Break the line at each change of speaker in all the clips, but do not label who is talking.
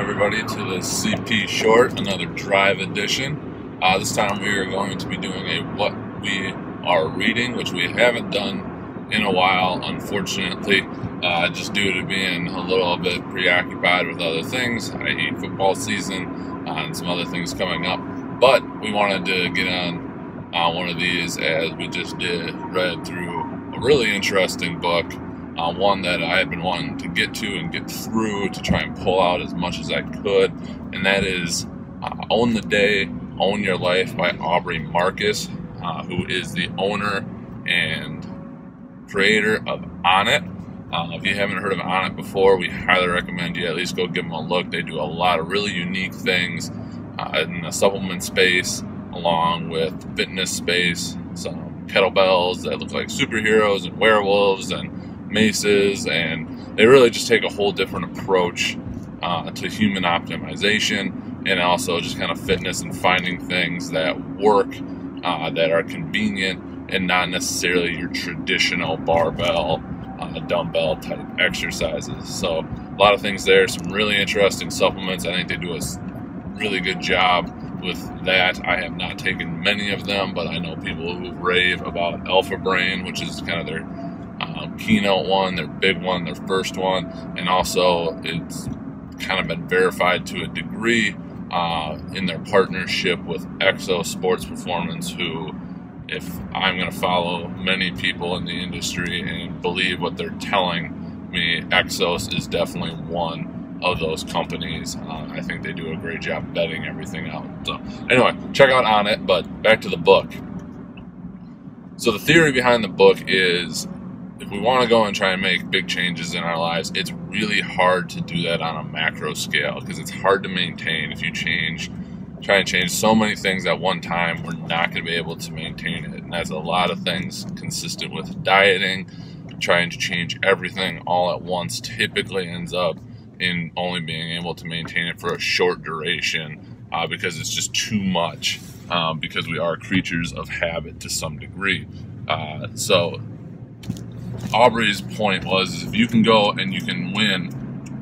everybody, to the CP Short, another drive edition. Uh, this time we are going to be doing a what we are reading, which we haven't done in a while, unfortunately, uh, just due to being a little bit preoccupied with other things, i.e., football season uh, and some other things coming up. But we wanted to get on uh, one of these as we just did, read through a really interesting book uh, one that I had been wanting to get to and get through to try and pull out as much as I could, and that is uh, Own the Day, Own Your Life by Aubrey Marcus, uh, who is the owner and creator of Onnit. Uh, if you haven't heard of Onnit before, we highly recommend you at least go give them a look. They do a lot of really unique things uh, in the supplement space, along with fitness space, some kettlebells that look like superheroes and werewolves and maces, and they really just take a whole different approach uh, to human optimization and also just kind of fitness and finding things that work, uh, that are convenient, and not necessarily your traditional barbell, uh, dumbbell type exercises. So, a lot of things there, some really interesting supplements. I think they do a really good job with that. I have not taken many of them, but I know people who rave about Alpha Brain, which is kind of their keynote one, their big one, their first one, and also it's kind of been verified to a degree uh, in their partnership with Exo Sports Performance, who, if I'm going to follow many people in the industry and believe what they're telling me, Exos is definitely one of those companies. Uh, I think they do a great job betting everything out. So, anyway, check out Onnit. but back to the book. So, the theory behind the book is if we want to go and try and make big changes in our lives, it's really hard to do that on a macro scale because it's hard to maintain. If you change, try and change so many things at one time, we're not going to be able to maintain it. And that's a lot of things consistent with dieting. Trying to change everything all at once typically ends up in only being able to maintain it for a short duration uh, because it's just too much um, because we are creatures of habit to some degree. Uh, so Aubrey's point was if you can go and you can win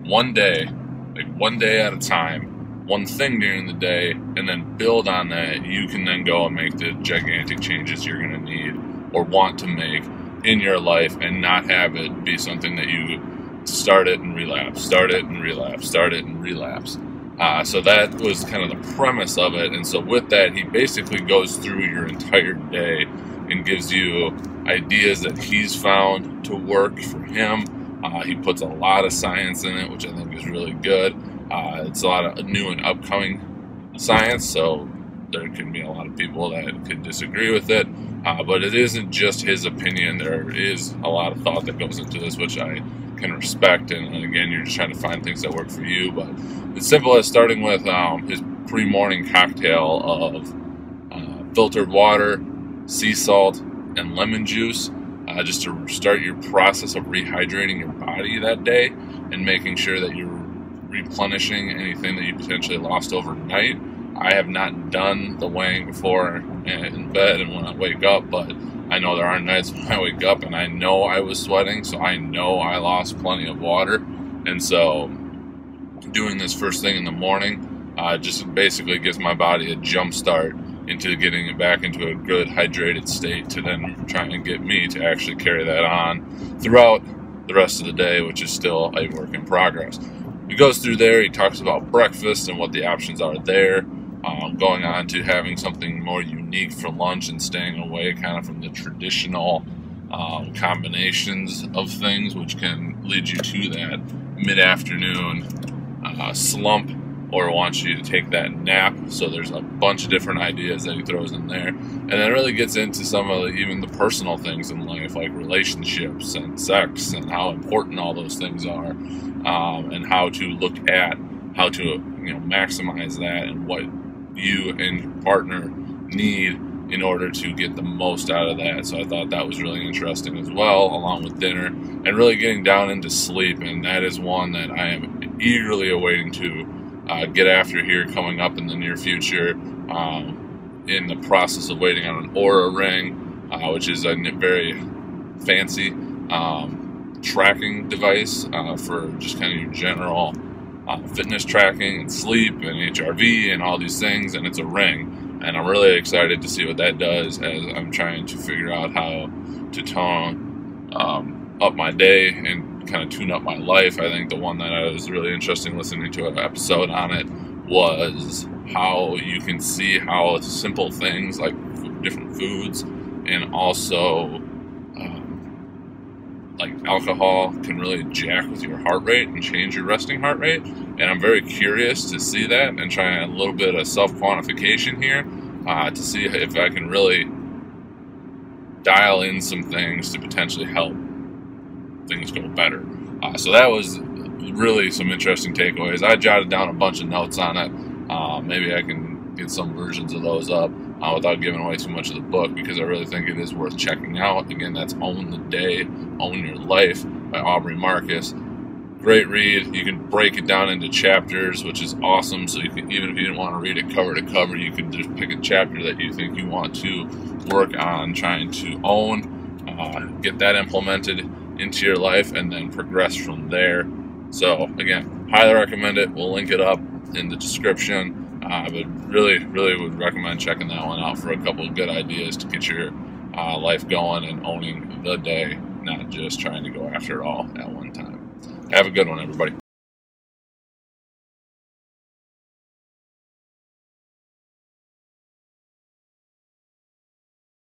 one day, like one day at a time, one thing during the day, and then build on that, you can then go and make the gigantic changes you're going to need or want to make in your life and not have it be something that you start it and relapse, start it and relapse, start it and relapse. Uh, so that was kind of the premise of it. And so with that, he basically goes through your entire day and gives you ideas that he's found to work for him. Uh, he puts a lot of science in it, which I think is really good. Uh, it's a lot of new and upcoming science, so there can be a lot of people that could disagree with it. Uh, but it isn't just his opinion. There is a lot of thought that goes into this, which I can respect. And, and again, you're just trying to find things that work for you. But as simple as starting with um, his pre morning cocktail of uh, filtered water, sea salt, and lemon juice uh, just to start your process of rehydrating your body that day and making sure that you're replenishing anything that you potentially lost overnight. I have not done the weighing before in bed and when I wake up, but I know there are nights when I wake up and I know I was sweating, so I know I lost plenty of water. And so doing this first thing in the morning uh, just basically gives my body a jump start into getting it back into a good hydrated state to then try and get me to actually carry that on throughout the rest of the day, which is still a work in progress. He goes through there, he talks about breakfast and what the options are there, um, going on to having something more unique for lunch and staying away kind of from the traditional um, combinations of things, which can lead you to that mid afternoon uh, slump or wants you to take that nap. So there's a bunch of different ideas that he throws in there, and then really gets into some of the, even the personal things in life, like relationships and sex, and how important all those things are, um, and how to look at how to you know maximize that and what you and your partner need in order to get the most out of that. So I thought that was really interesting as well, along with dinner and really getting down into sleep. And that is one that I am eagerly awaiting to uh, get after here coming up in the near future. Um, in the process of waiting on an Oura ring, uh, which is a very fancy um, tracking device uh, for just kind of your general uh, fitness tracking and sleep and HRV and all these things, and it's a ring. And I'm really excited to see what that does as I'm trying to figure out how to tone um, up my day and kind of tune up my life. I think the one that I was really interested in listening to an episode on it was how you can see how simple things like different foods and also like alcohol can really jack with your heart rate and change your resting heart rate. And I'm very curious to see that and try a little bit of self quantification here uh, to see if I can really dial in some things to potentially help things go better. Uh, so that was really some interesting takeaways. I jotted down a bunch of notes on it. Uh, maybe I can get some versions of those up uh, without giving away too much of the book because I really think it is worth checking out. Again, that's Own the Day, Own Your Life by Aubrey Marcus. Great read. You can break it down into chapters, which is awesome. So you can, even if you didn't want to read it cover to cover, you can just pick a chapter that you think you want to work on trying to own, uh, get that implemented into your life, and then progress from there. So again, highly recommend it. We'll link it up in the description. Uh, but really, really would recommend checking that one out for a couple of good ideas to get your uh, life going and owning the day, not just trying to go after it all at one time. Have a good one, everybody.